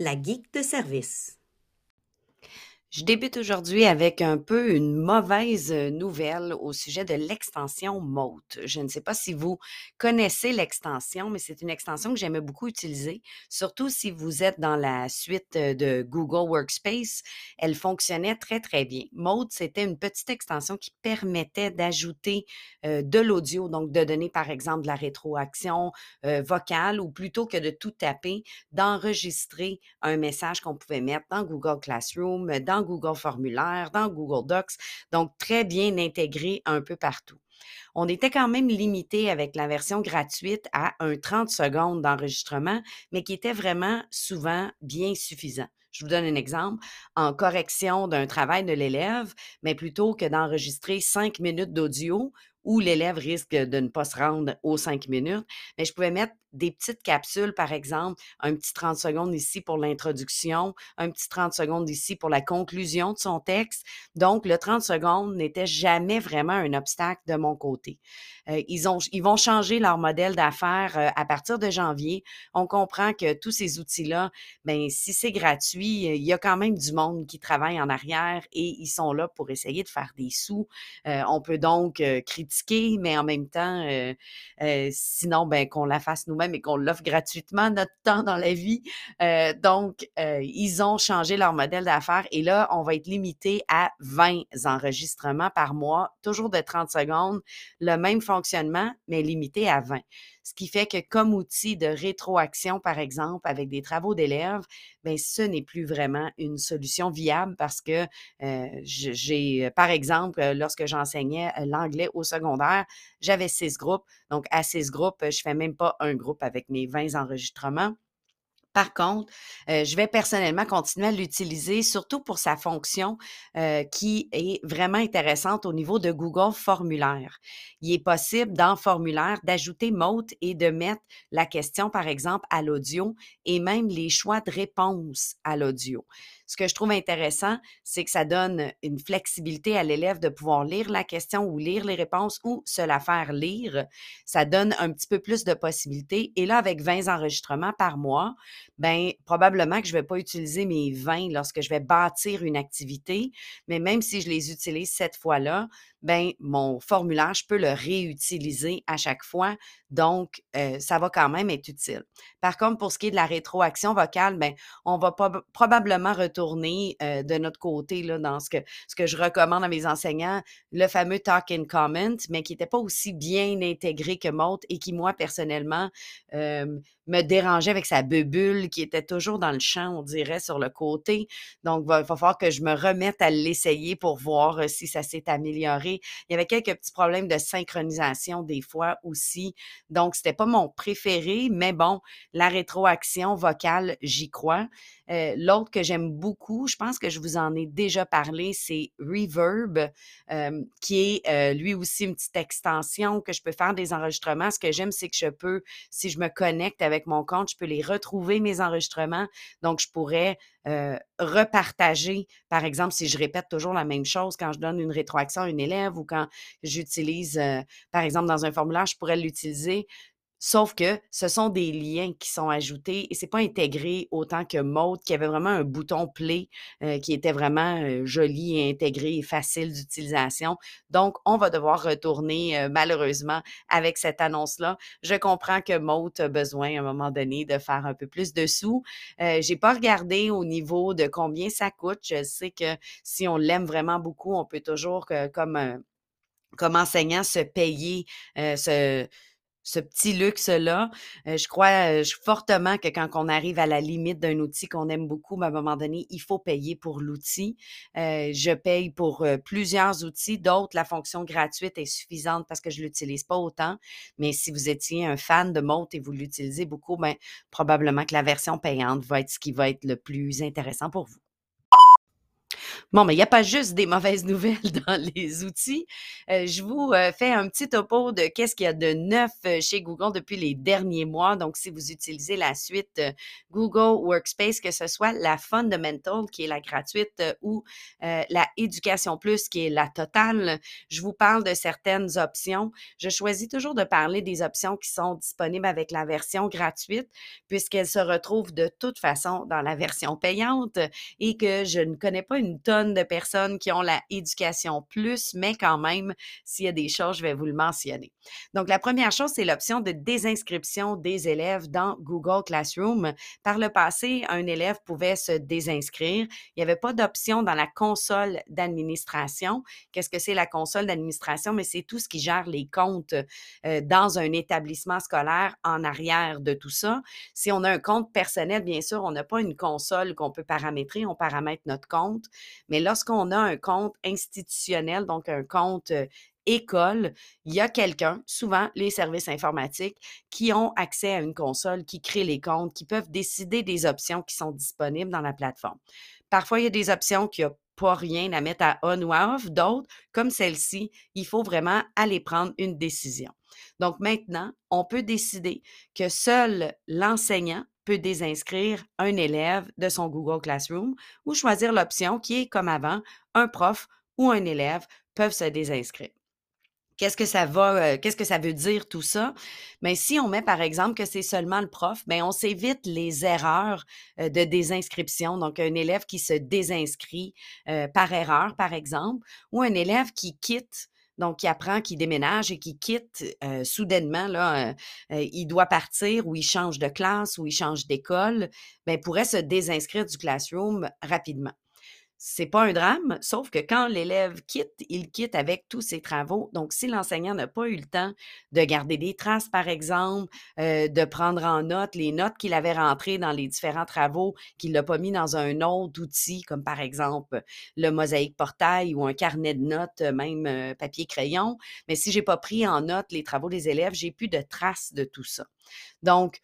La geek de service. Je débute aujourd'hui avec un peu une mauvaise nouvelle au sujet de l'extension Mote. Je ne sais pas si vous connaissez l'extension, mais c'est une extension que j'aimais beaucoup utiliser, surtout si vous êtes dans la suite de Google Workspace. Elle fonctionnait très, très bien. Mote, c'était une petite extension qui permettait d'ajouter de l'audio, donc de donner par exemple de la rétroaction vocale ou plutôt que de tout taper, d'enregistrer un message qu'on pouvait mettre dans Google Classroom, dans Google Formulaire, dans Google Docs, donc très bien intégré un peu partout. On était quand même limité avec la version gratuite à un 30 secondes d'enregistrement, mais qui était vraiment souvent bien suffisant. Je vous donne un exemple. En correction d'un travail de l'élève, mais plutôt que d'enregistrer cinq minutes d'audio où l'élève risque de ne pas se rendre aux cinq minutes, mais je pouvais mettre des petites capsules, par exemple, un petit 30 secondes ici pour l'introduction, un petit 30 secondes ici pour la conclusion de son texte. Donc, le 30 secondes n'était jamais vraiment un obstacle de mon côté. Euh, ils, ont, ils vont changer leur modèle d'affaires euh, à partir de janvier. On comprend que tous ces outils-là, ben si c'est gratuit, il y a quand même du monde qui travaille en arrière et ils sont là pour essayer de faire des sous. Euh, on peut donc critiquer, mais en même temps, sinon, ben qu'on la fasse nous même et qu'on l'offre gratuitement notre temps dans la vie. Euh, donc, euh, ils ont changé leur modèle d'affaires et là, on va être limité à 20 enregistrements par mois, toujours de 30 secondes, le même fonctionnement, mais limité à 20. Ce qui fait que comme outil de rétroaction, par exemple, avec des travaux d'élèves, bien, ce n'est plus vraiment une solution viable parce que euh, j'ai, par exemple, lorsque j'enseignais l'anglais au secondaire, j'avais six groupes. Donc, à six groupes, je fais même pas un groupe avec mes 20 enregistrements. Par contre, euh, je vais personnellement continuer à l'utiliser, surtout pour sa fonction euh, qui est vraiment intéressante au niveau de Google Formulaire. Il est possible dans Formulaire d'ajouter Mote et de mettre la question, par exemple, à l'audio et même les choix de réponse à l'audio. Ce que je trouve intéressant, c'est que ça donne une flexibilité à l'élève de pouvoir lire la question ou lire les réponses ou se la faire lire. Ça donne un petit peu plus de possibilités. Et là, avec 20 enregistrements par mois, ben probablement que je ne vais pas utiliser mes 20 lorsque je vais bâtir une activité, mais même si je les utilise cette fois-là, ben mon formulaire, je peux le réutiliser à chaque fois. Donc, euh, ça va quand même être utile. Par contre, pour ce qui est de la rétroaction vocale, ben, on va probablement retourner euh, de notre côté là, dans ce que, ce que je recommande à mes enseignants, le fameux talk and comment, mais qui n'était pas aussi bien intégré que Mote et qui, moi, personnellement, euh, me dérangeait avec sa bubule qui était toujours dans le champ, on dirait, sur le côté. Donc, il va, falloir que je me remette à l'essayer pour voir euh, si ça s'est amélioré. Il y avait quelques petits problèmes de synchronisation des fois aussi. Donc, c'était pas mon préféré, mais bon, la rétroaction vocale, j'y crois. Euh, l'autre que j'aime beaucoup, je pense que je vous en ai déjà parlé, c'est Reverb, euh, qui est lui aussi une petite extension que je peux faire des enregistrements. Ce que j'aime, c'est que je peux, si je me connecte avec mon compte, je peux les retrouver, mes enregistrements. Donc, je pourrais euh, repartager, par exemple, si je répète toujours la même chose quand je donne une rétroaction à une élève ou quand j'utilise, euh, par exemple, dans un formulaire, je pourrais l'utiliser Sauf que ce sont des liens qui sont ajoutés et c'est pas intégré autant que Mode, qui avait vraiment un bouton play euh, qui était vraiment euh, joli et intégré et facile d'utilisation. Donc, on va devoir retourner euh, malheureusement avec cette annonce-là. Je comprends que Mode a besoin à un moment donné de faire un peu plus de sous. J'ai pas regardé au niveau de combien ça coûte. Je sais que si on l'aime vraiment beaucoup, on peut toujours, comme comme enseignant, se payer, ce ce petit luxe-là. Euh, je crois fortement que quand on arrive à la limite d'un outil qu'on aime beaucoup, à un moment donné, il faut payer pour l'outil. Euh, je paye pour plusieurs outils. D'autres, la fonction gratuite est suffisante parce que je l'utilise pas autant. Mais si vous étiez un fan de Mote et vous l'utilisez beaucoup, ben, probablement que la version payante va être ce qui va être le plus intéressant pour vous. Bon, mais il y a pas juste des mauvaises nouvelles dans les outils. Heu, je vous, heu, fais un petit topo de qu'est-ce qu'il y a de neuf, heu, chez Google depuis les derniers mois. Donc, si vous utilisez la suite, heu, Google Workspace, que ce soit la Fundamental, qui est la gratuite, heu, ou, la Éducation Plus, qui est la totale, je vous parle de certaines options. Je choisis toujours de parler des options qui sont disponibles avec la version gratuite, puisqu'elles se retrouvent de toute façon dans la version payante et que je ne connais pas une de personnes qui ont la éducation plus, mais quand même, s'il y a des choses, je vais vous le mentionner. Donc, la première chose, c'est l'option de désinscription des élèves dans Google Classroom. Par le passé, un élève pouvait se désinscrire. Il n'y avait pas d'option dans la console d'administration. Qu'est-ce que c'est la console d'administration? Mais c'est tout ce qui gère les comptes euh, dans un établissement scolaire en arrière de tout ça. Si on a un compte personnel, bien sûr, on n'a pas une console qu'on peut paramétrer, on paramètre notre compte. Mais lorsqu'on a un compte institutionnel, donc un compte école, il y a quelqu'un, souvent les services informatiques, qui ont accès à une console, qui crée les comptes, qui peuvent décider des options qui sont disponibles dans la plateforme. Parfois, il y a des options qui n'ont pas rien à mettre à on ou off. D'autres, comme celle-ci, il faut vraiment aller prendre une décision. Donc maintenant, on peut décider que seul l'enseignant désinscrire un élève de son Google Classroom ou choisir l'option qui est comme avant, un prof ou un élève peuvent se désinscrire. Qu'est-ce que ça euh, veut dire tout ça? Mais ben, si on met par exemple que c'est seulement le prof, bien, on s'évite les erreurs euh, de désinscription. Donc, un élève qui se désinscrit euh, par erreur, par exemple, ou un élève qui quitte donc qui apprend, qui déménage et qui quitte soudainement, là, il doit partir ou il change de classe ou il change d'école, ben, pourrait se désinscrire du classroom rapidement c'est pas un drame, sauf que quand l'élève quitte, il quitte avec tous ses travaux. Donc, si l'enseignant n'a pas eu le temps de garder des traces, par exemple, euh, de prendre en note les notes qu'il avait rentrées dans les différents travaux, qu'il l'a pas mis dans un autre outil, comme par exemple le mosaïque portail ou un carnet de notes, même euh, papier-crayon, mais si j'ai pas pris en note les travaux des élèves, j'ai plus de traces de tout ça. Donc,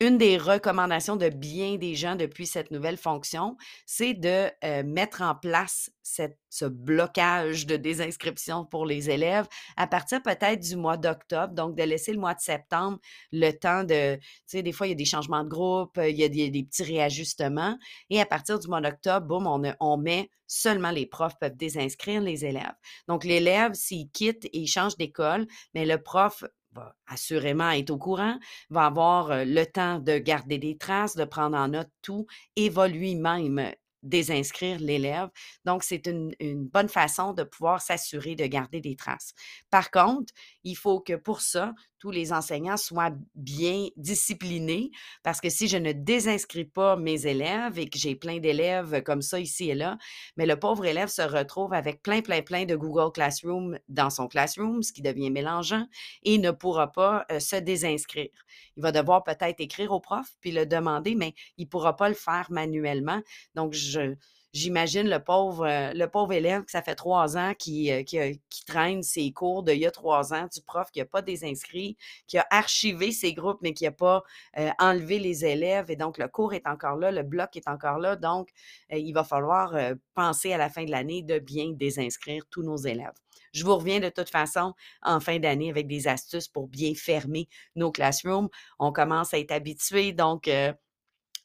une des recommandations de bien des gens depuis cette nouvelle fonction, c'est de mettre en place ce blocage de désinscription pour les élèves à partir peut-être du mois d'octobre, donc de laisser le mois de septembre le temps de, tu sais, des fois, il y a des changements de groupe, il y a des, petits réajustements, et à partir du mois d'octobre, boum, on, on met seulement les profs peuvent désinscrire les élèves. Donc, l'élève, s'il quitte et il change d'école, mais le prof va assurément être au courant, va avoir le temps de garder des traces, de prendre en note tout et va lui-même désinscrire l'élève. Donc, c'est une, bonne façon de pouvoir s'assurer de garder des traces. Par contre, il faut que pour ça, les enseignants soient bien disciplinés parce que si je ne désinscris pas mes élèves et que j'ai plein d'élèves comme ça ici et là, mais le pauvre élève se retrouve avec plein, plein, plein de Google Classroom dans son Classroom, ce qui devient mélangeant et ne pourra pas euh, se désinscrire. Il va devoir peut-être écrire au prof puis le demander, mais il ne pourra pas le faire manuellement. Donc, je, j'imagine le pauvre, euh, le pauvre élève que ça fait trois ans qui, euh, qui, traîne ses cours d'il y a trois ans, du prof qui n'a pas désinscrit, qui a archivé ses groupes, mais qui n'a pas euh, enlevé les élèves. Et donc, le cours est encore là, le bloc est encore là. Donc, il va falloir penser à la fin de l'année de bien désinscrire tous nos élèves. Je vous reviens de toute façon en fin d'année avec des astuces pour bien fermer nos classrooms. On commence à être habitué, donc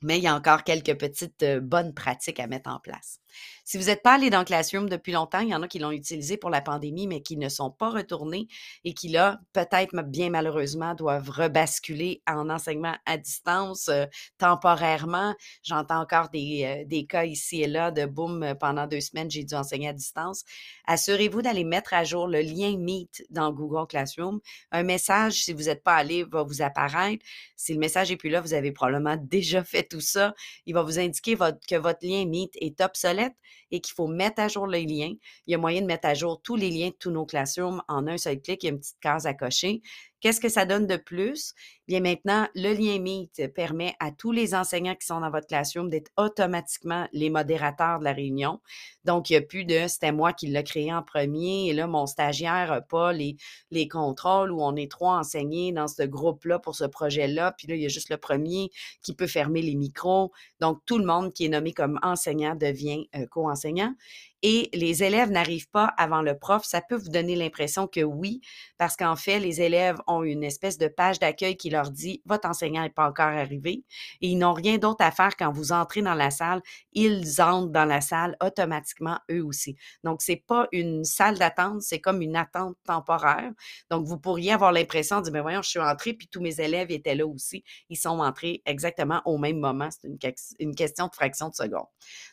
mais il y a encore quelques petites bonnes pratiques à mettre en place. Si vous n'êtes pas allé dans Classroom depuis longtemps, il y en a qui l'ont utilisé pour la pandémie, mais qui ne sont pas retournés et qui, là, peut-être bien malheureusement, doivent rebasculer en enseignement à distance temporairement. J'entends encore des, des, cas ici et là de boum, pendant deux semaines, j'ai dû enseigner à distance. Assurez-vous d'aller mettre à jour le lien Meet dans Google Classroom. Un message, si vous n'êtes pas allé, va vous apparaître. Si le message n'est plus là, vous avez probablement déjà fait tout ça. Il va vous indiquer que votre lien Meet est obsolète лет et qu'il faut mettre à jour les liens. Il y a moyen de mettre à jour tous les liens de tous nos classrooms en un seul clic. Il y a une petite case à cocher. Qu'est-ce que ça donne de plus? Bien maintenant, le lien Meet permet à tous les enseignants qui sont dans votre classroom d'être automatiquement les modérateurs de la réunion. Donc, il n'y a plus de c'était moi qui l'ai créé en premier et là, mon stagiaire n'a pas les, les contrôles où on est trois enseignés dans ce groupe-là pour ce projet-là. Puis là, il y a juste le premier qui peut fermer les micros. Donc, tout le monde qui est nommé comme enseignant devient euh, co-enseignant. enseña et les élèves n'arrivent pas avant le prof, ça peut vous donner l'impression que oui, parce qu'en fait, les élèves ont une espèce de page d'accueil qui leur dit votre enseignant n'est pas encore arrivé et ils n'ont rien d'autre à faire quand vous entrez dans la salle, ils entrent dans la salle automatiquement eux aussi. Donc c'est pas une salle d'attente, c'est comme une attente temporaire. Donc vous pourriez avoir l'impression de dire mais voyons, je suis entré puis tous mes élèves étaient là aussi, ils sont entrés exactement au même moment, c'est une, une question de fraction de seconde.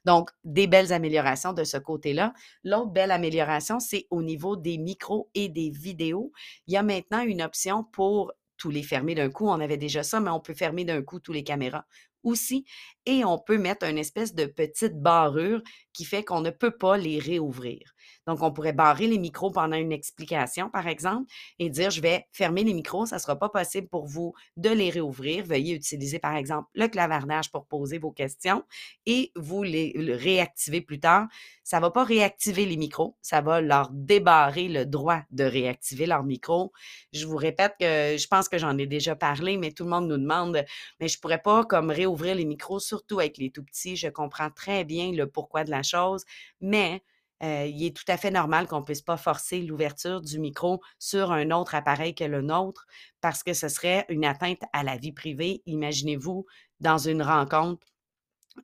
Donc des belles améliorations de ce côté-là. L'autre belle amélioration, c'est au niveau des micros et des vidéos. Il y a maintenant une option pour tous les fermer d'un coup. On avait déjà ça, mais on peut fermer d'un coup tous les caméras aussi. Et on peut mettre une espèce de petite barrure qui fait qu'on ne peut pas les réouvrir. Donc, on pourrait barrer les micros pendant une explication, par exemple, et dire, je vais fermer les micros, ça ne sera pas possible pour vous de les réouvrir. Veuillez utiliser, par exemple, le clavardage pour poser vos questions et vous les réactiver plus tard. Ça ne va pas réactiver les micros, ça va leur débarrer le droit de réactiver leur micro. Je vous répète que je pense que j'en ai déjà parlé, mais tout le monde nous demande, mais je ne pourrais pas comme réouvrir les micros, surtout avec les tout petits. Je comprends très bien le pourquoi de la chose, mais euh, il est tout à fait normal qu'on ne puisse pas forcer l'ouverture du micro sur un autre appareil que le nôtre parce que ce serait une atteinte à la vie privée. Imaginez-vous dans une rencontre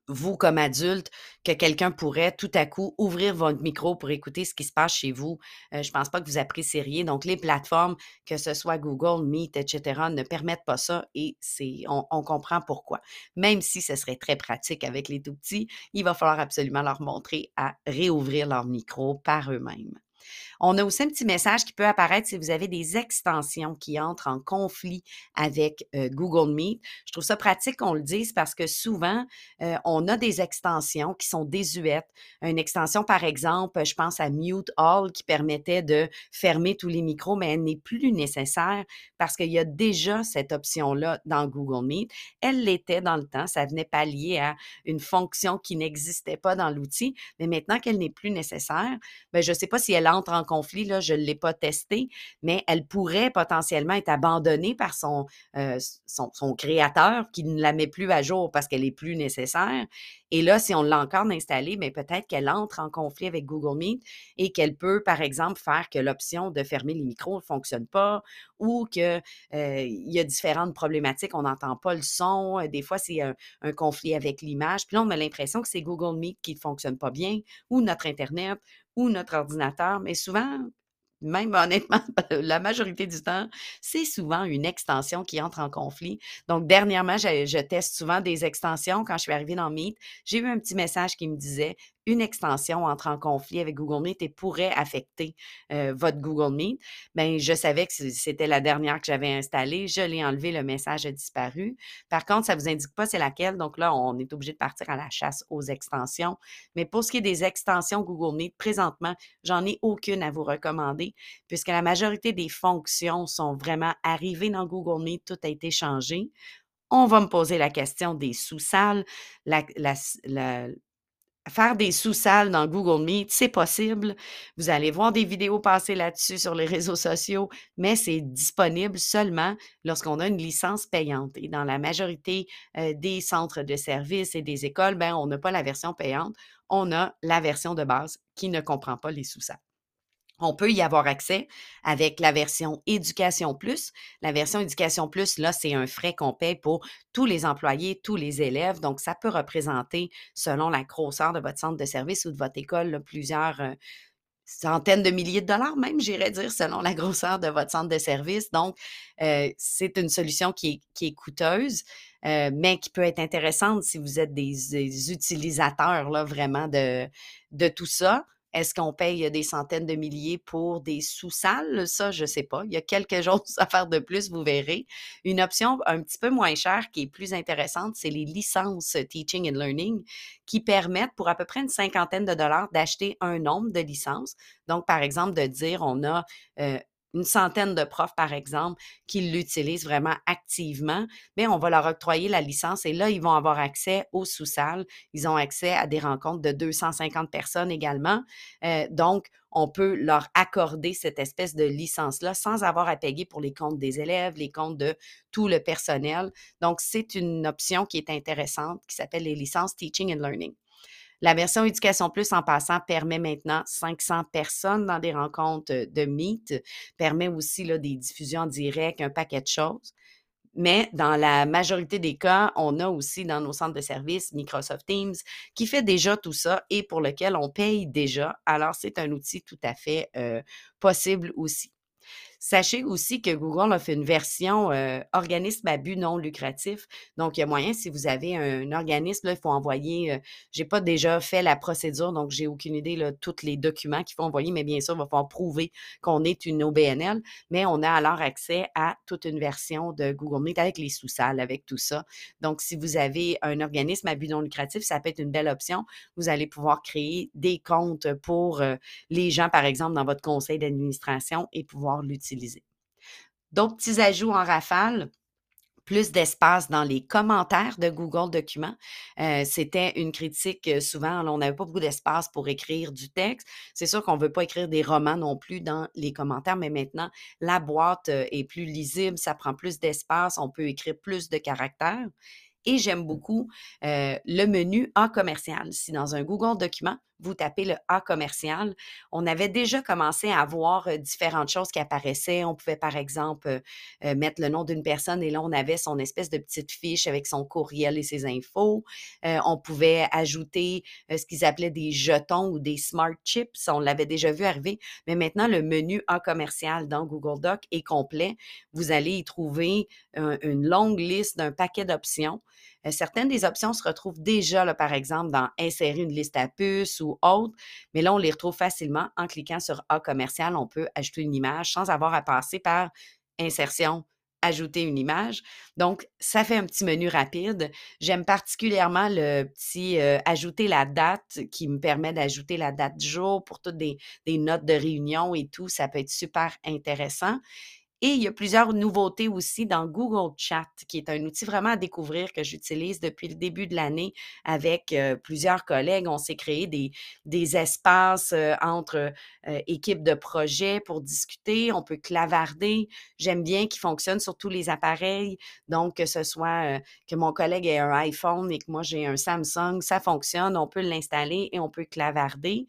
vous, comme adulte, que quelqu'un pourrait tout à coup ouvrir votre micro pour écouter ce qui se passe chez vous. Euh, je ne pense pas que vous apprécieriez. Donc, les plateformes, que ce soit Google, Meet, etc., ne permettent pas ça et c'est, on, on comprend pourquoi. Même si ce serait très pratique avec les tout petits, il va falloir absolument leur montrer à réouvrir leur micro par eux-mêmes. On a aussi un petit message qui peut apparaître si vous avez des extensions qui entrent en conflit avec Google Meet. Je trouve ça pratique qu'on le dise parce que souvent, on a des extensions qui sont désuètes. Une extension, par exemple, je pense à Mute All qui permettait de fermer tous les micros, mais elle n'est plus nécessaire parce qu'il y a déjà cette option-là dans Google Meet. Elle l'était dans le temps, ça venait pallier à une fonction qui n'existait pas dans l'outil, mais maintenant qu'elle n'est plus nécessaire, ben, je ne sais pas si elle entre en conflit, là, je ne l'ai pas testé, mais elle pourrait potentiellement être abandonnée par son, euh, créateur qui ne la met plus à jour parce qu'elle est plus nécessaire. Et là, si on l'a encore installée, mais peut-être qu'elle entre en conflit avec Google Meet et qu'elle peut, par exemple, faire que l'option de fermer les micros ne fonctionne pas ou qu'il euh, y a différentes problématiques, on n'entend pas le son. Des fois, c'est un, un, conflit avec l'image. Puis là, on a l'impression que c'est Google Meet qui ne fonctionne pas bien ou notre Internet ou notre ordinateur, mais souvent, même honnêtement, la majorité du temps, c'est souvent une extension qui entre en conflit. Donc, dernièrement, je, teste souvent des extensions. Quand je suis arrivée dans Meet, j'ai eu un petit message qui me disait une extension entre en conflit avec Google Meet et pourrait affecter euh, votre Google Meet, bien, je savais que c'était la dernière que j'avais installée. Je l'ai enlevé, le message a disparu. Par contre, ça ne vous indique pas c'est laquelle. Donc là, on est obligé de partir à la chasse aux extensions. Mais pour ce qui est des extensions Google Meet, présentement, j'en ai aucune à vous recommander puisque la majorité des fonctions sont vraiment arrivées dans Google Meet. Tout a été changé. On va me poser la question des sous-salles. La, la, la, Faire des sous-salles dans Google Meet, c'est possible. Vous allez voir des vidéos passer là-dessus sur les réseaux sociaux, mais c'est disponible seulement lorsqu'on a une licence payante. Et dans la majorité euh, des centres de services et des écoles, ben, on n'a pas la version payante, on a la version de base qui ne comprend pas les sous-salles. On peut y avoir accès avec la version Éducation Plus. La version Éducation Plus, là, c'est un frais qu'on paye pour tous les employés, tous les élèves. Donc, ça peut représenter, selon la grosseur de votre centre de service ou de votre école, plusieurs euh, centaines de milliers de dollars, même, j'irais dire, selon la grosseur de votre centre de service. Donc, euh, c'est une solution qui est, coûteuse, euh, mais qui peut être intéressante si vous êtes des, utilisateurs, là, vraiment, de, de tout ça. Est-ce qu'on paye des centaines de milliers pour des sous-salles? Ça, je ne sais pas. Il y a quelque chose à faire de plus, vous verrez. Une option un petit peu moins chère qui est plus intéressante, c'est les licences Teaching and Learning qui permettent pour à peu près une cinquantaine de dollars d'acheter un nombre de licences. Donc, par exemple, de dire on a euh, une centaine de profs, par exemple, qui l'utilisent vraiment activement, mais on va leur octroyer la licence et là, ils vont avoir accès aux sous-salles. Ils ont accès à des rencontres de 250 personnes également. Euh, donc, on peut leur accorder cette espèce de licence-là sans avoir à payer pour les comptes des élèves, les comptes de tout le personnel. Donc, c'est une option qui est intéressante qui s'appelle les licences Teaching and Learning. La version Éducation Plus, en passant, permet maintenant 500 personnes dans des rencontres de Meet, permet aussi là, des diffusions en direct, un paquet de choses. Mais dans la majorité des cas, on a aussi dans nos centres de services Microsoft Teams qui fait déjà tout ça et pour lequel on paye déjà. Alors, c'est un outil tout à fait possible aussi. Sachez aussi que Google a fait une version euh, organisme à but non lucratif. Donc, il y a moyen, si vous avez un, organisme, il faut envoyer, euh, je n'ai pas déjà fait la procédure, donc j'ai aucune idée de tous les documents qu'il faut envoyer, mais bien sûr, il va falloir prouver qu'on est une OBNL, mais on a alors accès à toute une version de Google Meet avec les sous-salles, avec tout ça. Donc, si vous avez un organisme à but non lucratif, ça peut être une belle option. Vous allez pouvoir créer des comptes pour euh, les gens, par exemple, dans votre conseil d'administration et pouvoir l'utiliser D'autres petits ajouts en rafale plus d'espace dans les commentaires de Google Documents. Euh, c'était une critique euh, souvent, on n'avait pas beaucoup d'espace pour écrire du texte. C'est sûr qu'on ne veut pas écrire des romans non plus dans les commentaires, mais maintenant, la boîte euh, est plus lisible, ça prend plus d'espace, on peut écrire plus de caractères. Et j'aime beaucoup le menu A commercial. Si dans un Google document, vous tapez le A commercial, on avait déjà commencé à voir différentes choses qui apparaissaient. On pouvait, par exemple, mettre le nom d'une personne et là, on avait son espèce de petite fiche avec son courriel et ses infos. on pouvait ajouter ce qu'ils appelaient des jetons ou des smart chips. On l'avait déjà vu arriver. Mais maintenant, le menu A commercial dans Google Doc est complet. Vous allez y trouver une longue liste d'un paquet d'options. Certaines des options se retrouvent déjà, par exemple, dans insérer une liste à puces ou autres, mais là, on les retrouve facilement en cliquant sur A commercial. On peut ajouter une image sans avoir à passer par insertion, ajouter une image. Donc, ça fait un petit menu rapide. J'aime particulièrement le petit euh, ajouter la date qui me permet d'ajouter la date jour pour toutes des, des notes de réunion et tout. Ça peut être super intéressant. Et il y a plusieurs nouveautés aussi dans Google Chat, qui est un outil vraiment à découvrir que j'utilise depuis le début de l'année avec euh, plusieurs collègues. On s'est créé des, des espaces euh, entre euh, équipes de projet pour discuter. On peut clavarder. J'aime bien qu'il fonctionne sur tous les appareils. Donc, que ce soit que mon collègue ait un iPhone et que moi j'ai un Samsung, ça fonctionne. On peut l'installer et on peut clavarder.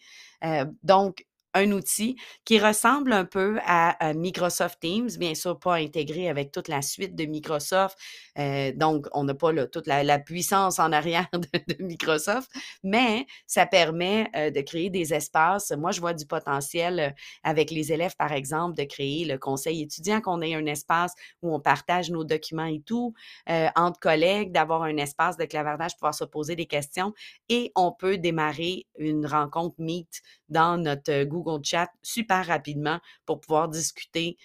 donc, un outil qui ressemble un peu à, Microsoft Teams, bien sûr pas intégré avec toute la suite de Microsoft. Euh, donc, on n'a pas toute la, puissance en arrière de, Microsoft, mais ça permet euh, de créer des espaces. Moi, je vois du potentiel euh, avec les élèves, par exemple, de créer le conseil étudiant, qu'on ait un espace où on partage nos documents et tout, entre collègues, d'avoir un espace de clavardage pour pouvoir se poser des questions et on peut démarrer une rencontre Meet dans notre Google Chat super rapidement pour pouvoir discuter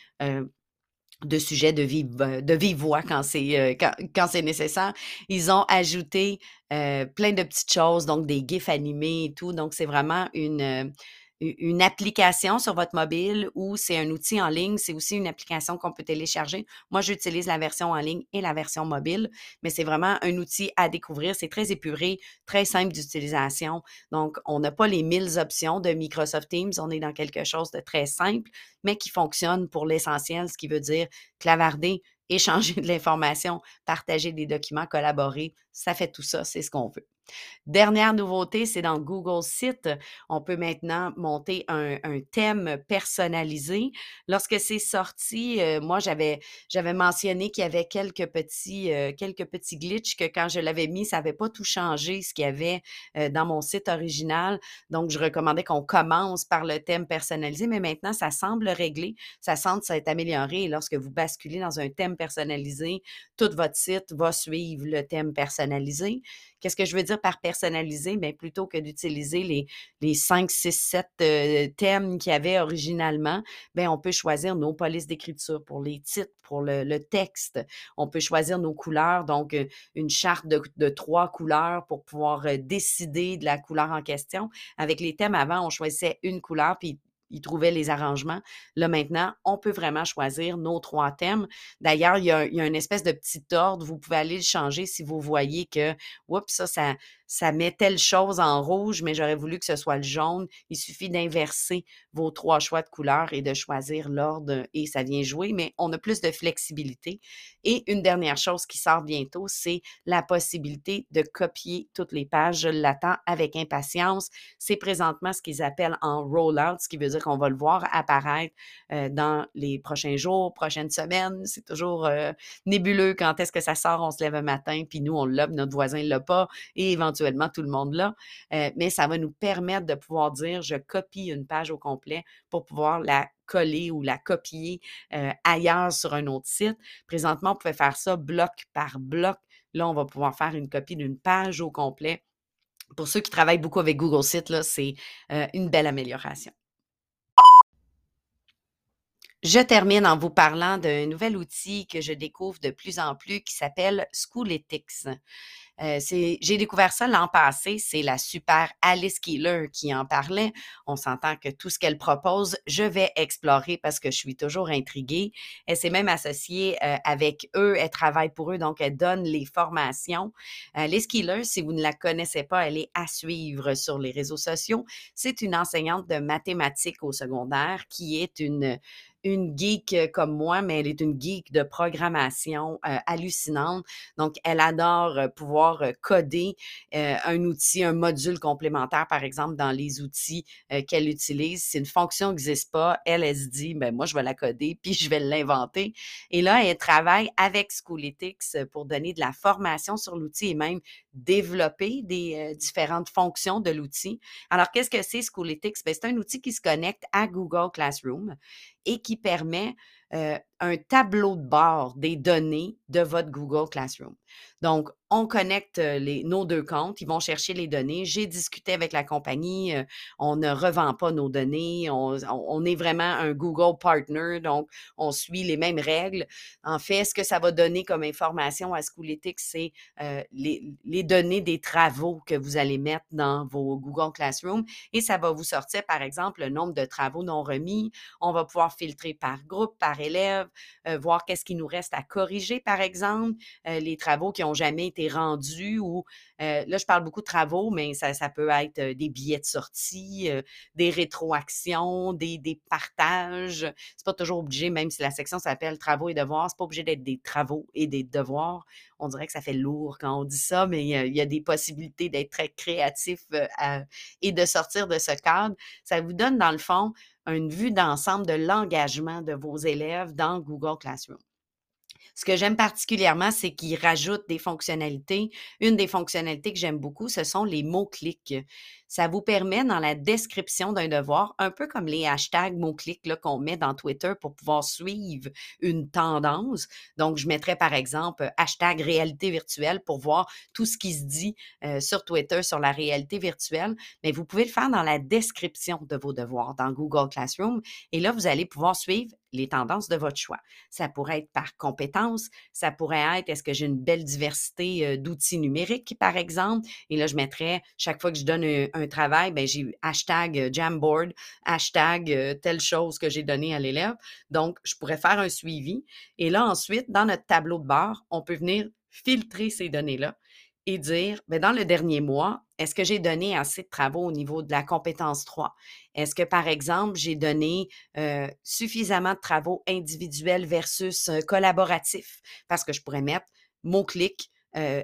de sujets de vive, de vive voix quand c'est quand, c'est nécessaire. Ils ont ajouté plein de petites choses, donc des gifs animés et tout. Donc, c'est vraiment une, une application sur votre mobile ou c'est un outil en ligne. C'est aussi une application qu'on peut télécharger. Moi, j'utilise la version en ligne et la version mobile, mais c'est vraiment un outil à découvrir. C'est très épuré, très simple d'utilisation. Donc, on n'a pas les mille options de Microsoft Teams. On est dans quelque chose de très simple, mais qui fonctionne pour l'essentiel, ce qui veut dire clavarder, échanger de l'information, partager des documents, collaborer. Ça fait tout ça, c'est ce qu'on veut. Dernière nouveauté, c'est dans Google Site. On peut maintenant monter un, thème personnalisé. Lorsque c'est sorti, euh, moi, j'avais, j'avais mentionné qu'il y avait quelques petits, euh, quelques petits glitches que quand je l'avais mis, ça n'avait pas tout changé ce qu'il y avait euh, dans mon site original. Donc, je recommandais qu'on commence par le thème personnalisé, mais maintenant, ça semble réglé. Ça semble s'être amélioré. Et lorsque vous basculez dans un thème personnalisé, tout votre site va suivre le thème personnalisé. Qu'est-ce que je veux dire par personnalisé? Bien, plutôt que d'utiliser les, les 5, 6, 7 thèmes qu'il y avait originalement, bien, on peut choisir nos polices d'écriture pour les titres, pour le, texte. On peut choisir nos couleurs, donc euh, une charte de, de trois couleurs pour pouvoir euh, décider de la couleur en question. Avec les thèmes avant, on choisissait une couleur, puis ils trouvaient les arrangements. Là, maintenant, on peut vraiment choisir nos trois thèmes. D'ailleurs, il y a, une espèce de petit ordre. Vous pouvez aller le changer si vous voyez que, oups, ça, ça, ça met telle chose en rouge, mais j'aurais voulu que ce soit le jaune. Il suffit d'inverser vos trois choix de couleurs et de choisir l'ordre et ça vient jouer, mais on a plus de flexibilité. Et une dernière chose qui sort bientôt, c'est la possibilité de copier toutes les pages. Je l'attends avec impatience. C'est présentement ce qu'ils appellent en rollout, ce qui veut dire qu'on va le voir apparaître euh, dans les prochains jours, prochaines semaines. C'est toujours euh, nébuleux quand est-ce que ça sort. On se lève un matin, puis nous, on l'a, notre voisin ne l'a pas, et éventuellement, tout le monde là, euh, mais ça va nous permettre de pouvoir dire je copie une page au complet pour pouvoir la coller ou la copier euh, ailleurs sur un autre site. Présentement, on pouvait faire ça bloc par bloc. Là, on va pouvoir faire une copie d'une page au complet. Pour ceux qui travaillent beaucoup avec Google Sites, c'est euh, une belle amélioration. Je termine en vous parlant d'un nouvel outil que je découvre de plus en plus qui s'appelle Schooletics. Euh, j'ai découvert ça l'an passé. C'est la super Alice Keeler qui en parlait. On s'entend que tout ce qu'elle propose, je vais explorer parce que je suis toujours intriguée. Elle s'est même associée euh, avec eux. Elle travaille pour eux, donc elle donne les formations. Alice Keeler, si vous ne la connaissez pas, elle est à suivre sur les réseaux sociaux. C'est une enseignante de mathématiques au secondaire qui est une une geek euh, comme moi, mais elle est une geek de programmation euh, hallucinante. Donc, elle adore euh, pouvoir coder un outil, un module complémentaire, par exemple, dans les outils qu'elle utilise. Si une fonction n'existe pas, elle, se dit, ben moi, je vais la coder, puis je vais l'inventer. Et là, elle travaille avec Schooletics pour donner de la formation sur l'outil et même développer des différentes fonctions de l'outil. Alors, qu'est-ce que c'est Schooletics? Ben, c'est un outil qui se connecte à Google Classroom et qui permet un tableau de bord des données de votre Google Classroom. Donc, on connecte les, nos deux comptes, ils vont chercher les données. J'ai discuté avec la compagnie, on ne revend pas nos données, on, est vraiment un Google partner, donc on suit les mêmes règles. En fait, ce que ça va donner comme information à Schooletics, c'est les, les données des travaux que vous allez mettre dans vos Google Classroom et ça va vous sortir, par exemple, le nombre de travaux non remis. On va pouvoir filtrer par groupe, par élève, voir qu'est-ce qui nous reste à corriger, par exemple, les travaux qui n'ont jamais été rendus ou là, je parle beaucoup de travaux, mais ça, peut être des billets de sortie, des rétroactions, des, des partages. C'est pas toujours obligé, même si la section s'appelle travaux et devoirs, c'est pas obligé d'être des travaux et des devoirs. On dirait que ça fait lourd quand on dit ça, mais il y a des possibilités d'être très créatif et de sortir de ce cadre. Ça vous donne, dans le fond, une vue d'ensemble de l'engagement de vos élèves dans Google Classroom. Ce que j'aime particulièrement, c'est qu'il rajoute des fonctionnalités. Une des fonctionnalités que j'aime beaucoup, ce sont les mots-clics. Ça vous permet dans la description d'un devoir, un peu comme les hashtags mots-clics qu'on met dans Twitter pour pouvoir suivre une tendance. Donc, je mettrais par exemple hashtag réalité virtuelle pour voir tout ce qui se dit euh, sur Twitter sur la réalité virtuelle. Mais vous pouvez le faire dans la description de vos devoirs dans Google Classroom. Et là, vous allez pouvoir suivre les tendances de votre choix. Ça pourrait être par compétence, ça pourrait être est-ce que j'ai une belle diversité d'outils numériques, par exemple? Et là, je mettrais, chaque fois que je donne un, travail, ben, j'ai hashtag Jamboard, hashtag telle chose que j'ai donné à l'élève. Donc, je pourrais faire un suivi. Et là, ensuite, dans notre tableau de bord, on peut venir filtrer ces données-là et dire, bien, dans le dernier mois, est-ce que j'ai donné assez de travaux au niveau de la compétence 3? Est-ce que, par exemple, j'ai donné suffisamment de travaux individuels versus collaboratifs? Parce que je pourrais mettre mot-clic,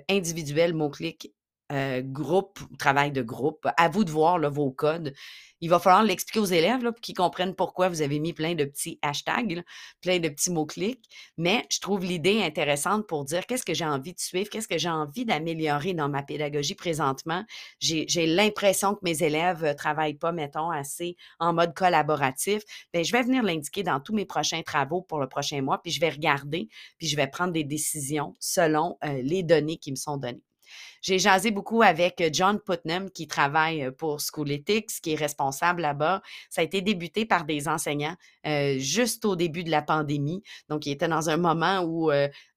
individuel, mot-clic euh, groupe, travail de groupe. À vous de voir vos codes. Il va falloir l'expliquer aux élèves pour qu'ils comprennent pourquoi vous avez mis plein de petits hashtags, plein de petits mots-clics. Mais je trouve l'idée intéressante pour dire qu'est-ce que j'ai envie de suivre, qu'est-ce que j'ai envie d'améliorer dans ma pédagogie présentement. J'ai l'impression que mes élèves ne travaillent pas, mettons, assez en mode collaboratif. Bien, je vais venir l'indiquer dans tous mes prochains travaux pour le prochain mois, puis je vais regarder, puis je vais prendre des décisions selon euh, les données qui me sont données. J'ai jasé beaucoup avec euh, John Putnam qui travaille euh, pour Schooletics, qui est responsable là-bas. Ça a été débuté par des enseignants euh, juste au début de la pandémie. Donc, il était dans un moment où,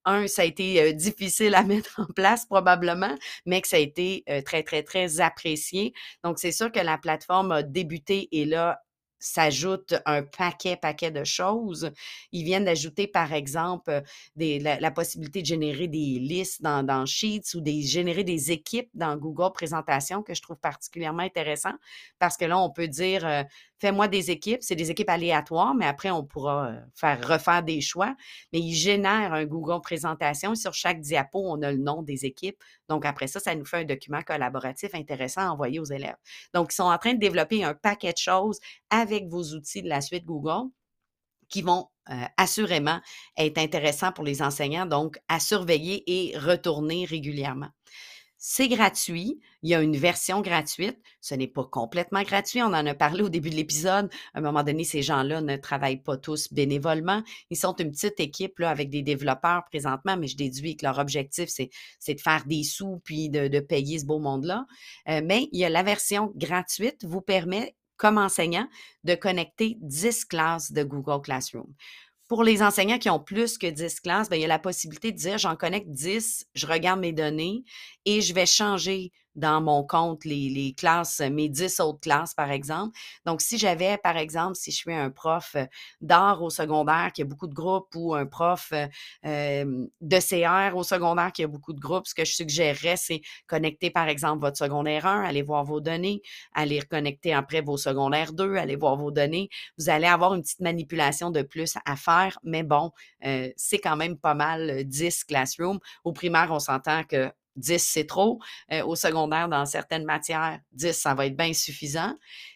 un, ça a été difficile à mettre en place probablement, mais que ça a été très, très, très apprécié. Donc, c'est sûr que la plateforme a débuté et là, s'ajoute un paquet, paquet de choses. Ils viennent d'ajouter, par exemple, des, la, possibilité de générer des listes dans, dans Sheets ou de générer des équipes dans Google Présentation que je trouve particulièrement intéressant parce que là, on peut dire euh, fais-moi des équipes. C'est des équipes aléatoires, mais après, on pourra euh, faire refaire des choix. Mais ils génèrent un Google Présentation. Sur chaque diapo, on a le nom des équipes. Donc, après ça, ça nous fait un document collaboratif intéressant à envoyer aux élèves. Donc, ils sont en train de développer un paquet de choses avec vos outils de la suite Google qui vont euh, assurément être intéressants pour les enseignants, donc à surveiller et retourner régulièrement. C'est gratuit. Il y a une version gratuite. Ce n'est pas complètement gratuit. On en a parlé au début de l'épisode. À un moment donné, ces gens-là ne travaillent pas tous bénévolement. Ils sont une petite équipe là, avec des développeurs présentement, mais je déduis que leur objectif, c'est, de faire des sous puis de, payer ce beau monde-là. Euh, mais il y a la version gratuite vous permet, comme enseignant, de connecter 10 classes de Google Classroom. Pour les enseignants qui ont plus que 10 classes, bien, il y a la possibilité de dire j'en connecte 10, je regarde mes données et je vais changer dans mon compte les, classes, mes 10 autres classes, par exemple. Donc, si j'avais, par exemple, si je suis un prof euh, d'art au secondaire qui a beaucoup de groupes ou un prof euh, de CR au secondaire qui a beaucoup de groupes, ce que je suggérerais, c'est connecter, par exemple, votre secondaire 1, aller voir vos données, aller reconnecter après vos secondaires 2, aller voir vos données. Vous allez avoir une petite manipulation de plus à faire, mais bon, euh, c'est quand même pas mal 10 classrooms. Au primaire, on s'entend que 10, c'est trop. Euh, au secondaire, dans certaines matières, 10, ça va être bien suffisant.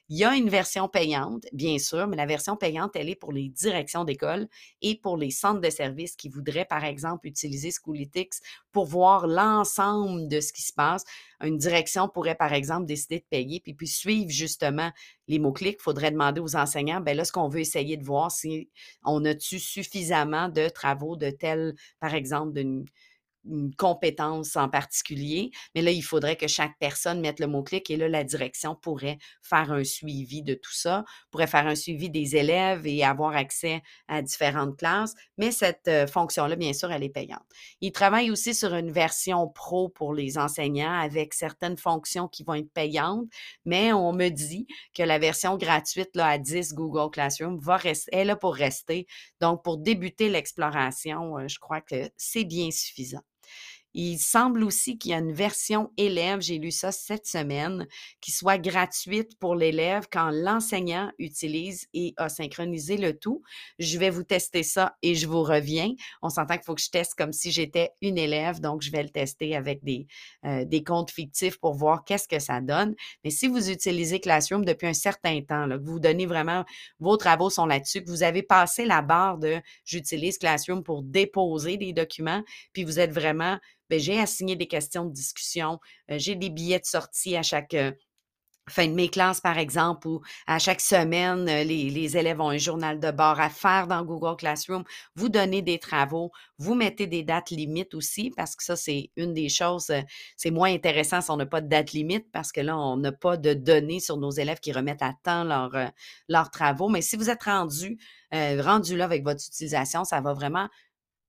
Il y a une version payante, bien sûr, mais la version payante, elle est pour les directions d'école et pour les centres de services qui voudraient, par exemple, utiliser Schoolytics pour voir l'ensemble de ce qui se passe. Une direction pourrait, par exemple, décider de payer puis, puis suivre justement les mots-clics. Il faudrait demander aux enseignants, bien là, ce qu'on veut essayer de voir, si on a-tu suffisamment de travaux de tel, par exemple, d'une une compétence en particulier, mais là, il faudrait que chaque personne mette le mot-clic et là, la direction pourrait faire un suivi de tout ça, pourrait faire un suivi des élèves et avoir accès à différentes classes, mais cette euh, fonction-là, bien sûr, elle est payante. Il travaille aussi sur une version pro pour les enseignants avec certaines fonctions qui vont être payantes, mais on me dit que la version gratuite là, à 10 Google Classroom va rester, est là pour rester. Donc, pour débuter l'exploration, euh, je crois que c'est bien suffisant. Il semble aussi qu'il y a une version élève, j'ai lu ça cette semaine, qui soit gratuite pour l'élève quand l'enseignant utilise et a synchronisé le tout. Je vais vous tester ça et je vous reviens. On s'entend qu'il faut que je teste comme si j'étais une élève, donc je vais le tester avec des, euh, des comptes fictifs pour voir qu'est-ce que ça donne. Mais si vous utilisez Classroom depuis un certain temps, là, que vous donnez vraiment, vos travaux sont là-dessus, que vous avez passé la barre de j'utilise Classroom pour déposer des documents, puis vous êtes vraiment j'ai assigné des questions de discussion, euh, j'ai des billets de sortie à chaque euh, fin de mes classes, par exemple, où à chaque semaine, euh, les, élèves ont un journal de bord à faire dans Google Classroom. Vous donnez des travaux, vous mettez des dates limites aussi, parce que ça, c'est une des choses, c'est moins intéressant si on n'a pas de date limite, parce que là, on n'a pas de données sur nos élèves qui remettent à temps leurs travaux. Mais si vous êtes rendu, rendu là avec votre utilisation, ça va vraiment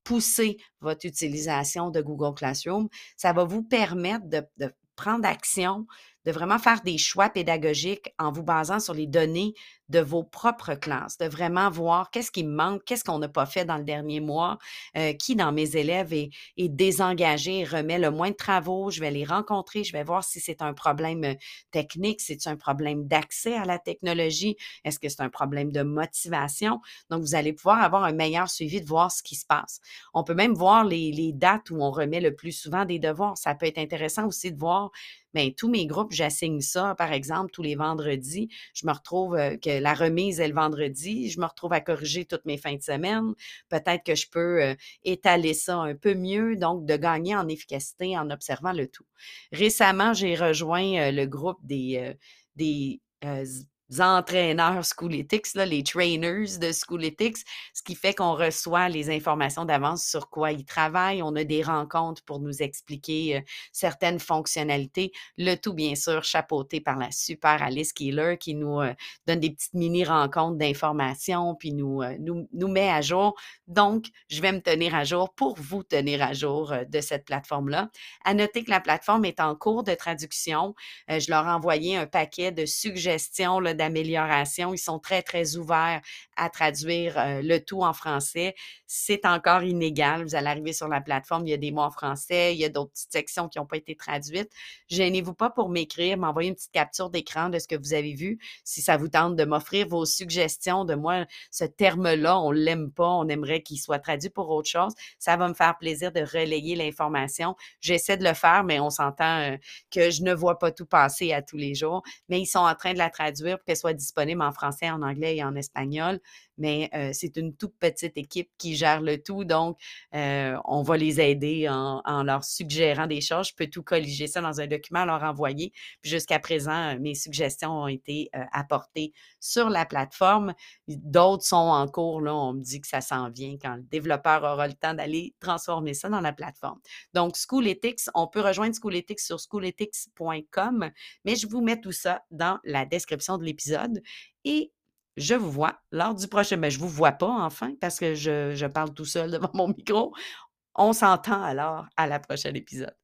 pousser votre utilisation de Google Classroom. Ça va vous permettre de, de prendre action de vraiment faire des choix pédagogiques en vous basant sur les données de vos propres classes, de vraiment voir qu'est-ce qui manque, qu'est-ce qu'on n'a pas fait dans le dernier mois, euh, qui dans mes élèves est, est, désengagé, remet le moins de travaux, je vais les rencontrer, je vais voir si c'est un problème euh, technique, si c'est un problème d'accès à la technologie, est-ce que c'est un problème de motivation? Donc, vous allez pouvoir avoir un meilleur suivi de voir ce qui se passe. On peut même voir les, les dates où on remet le plus souvent des devoirs. Ça peut être intéressant aussi de voir bien, tous mes groupes, j'assigne ça, par exemple, tous les vendredis. Je me retrouve euh, que la remise est le vendredi. Je me retrouve à corriger toutes mes fins de semaine. Peut-être que je peux euh, étaler ça un peu mieux, donc de gagner en efficacité en observant le tout. Récemment, j'ai rejoint euh, le groupe des, des entraîneurs Schoolytics, là, les trainers de Schoolytics, ce qui fait qu'on reçoit les informations d'avance sur quoi ils travaillent. On a des rencontres pour nous expliquer euh, certaines fonctionnalités. Le tout, bien sûr, chapeauté par la super Alice Keeler qui nous euh, donne des petites mini-rencontres d'informations puis nous, euh, nous, nous met à jour. Donc, je vais me tenir à jour pour vous tenir à jour de cette plateforme-là. À noter que la plateforme est en cours de traduction. je leur ai envoyé un paquet de suggestions d'amélioration. Ils sont très, très ouverts à traduire euh, le tout en français. C'est encore inégal. Vous allez arriver sur la plateforme, il y a des mots en français, il y a d'autres petites sections qui n'ont pas été traduites. Gênez-vous pas pour m'écrire, m'envoyer une petite capture d'écran de ce que vous avez vu. Si ça vous tente de m'offrir vos suggestions de moi, ce terme-là, on l'aime pas, on aimerait qu'il soit traduit pour autre chose, ça va me faire plaisir de relayer l'information. J'essaie de le faire, mais on s'entend euh, que je ne vois pas tout passer à tous les jours. Mais ils sont en train de la traduire qu'elle soit disponible en français, en anglais et en espagnol mais c'est une toute petite équipe qui gère le tout. Donc, on va les aider en, leur suggérant des choses. Je peux tout colliger ça dans un document, leur envoyer. Puis jusqu'à présent, mes suggestions ont été apportées sur la plateforme. D'autres sont en cours. Là, on me dit que ça s'en vient quand le développeur aura le temps d'aller transformer ça dans la plateforme. Donc, Schooletics, on peut rejoindre Schooletics sur schooletics.com, mais je vous mets tout ça dans la description de l'épisode. Et je vous vois lors du prochain. Mais je ne vous vois pas enfin parce que je, je parle tout seul devant mon micro. On s'entend alors à la prochaine épisode.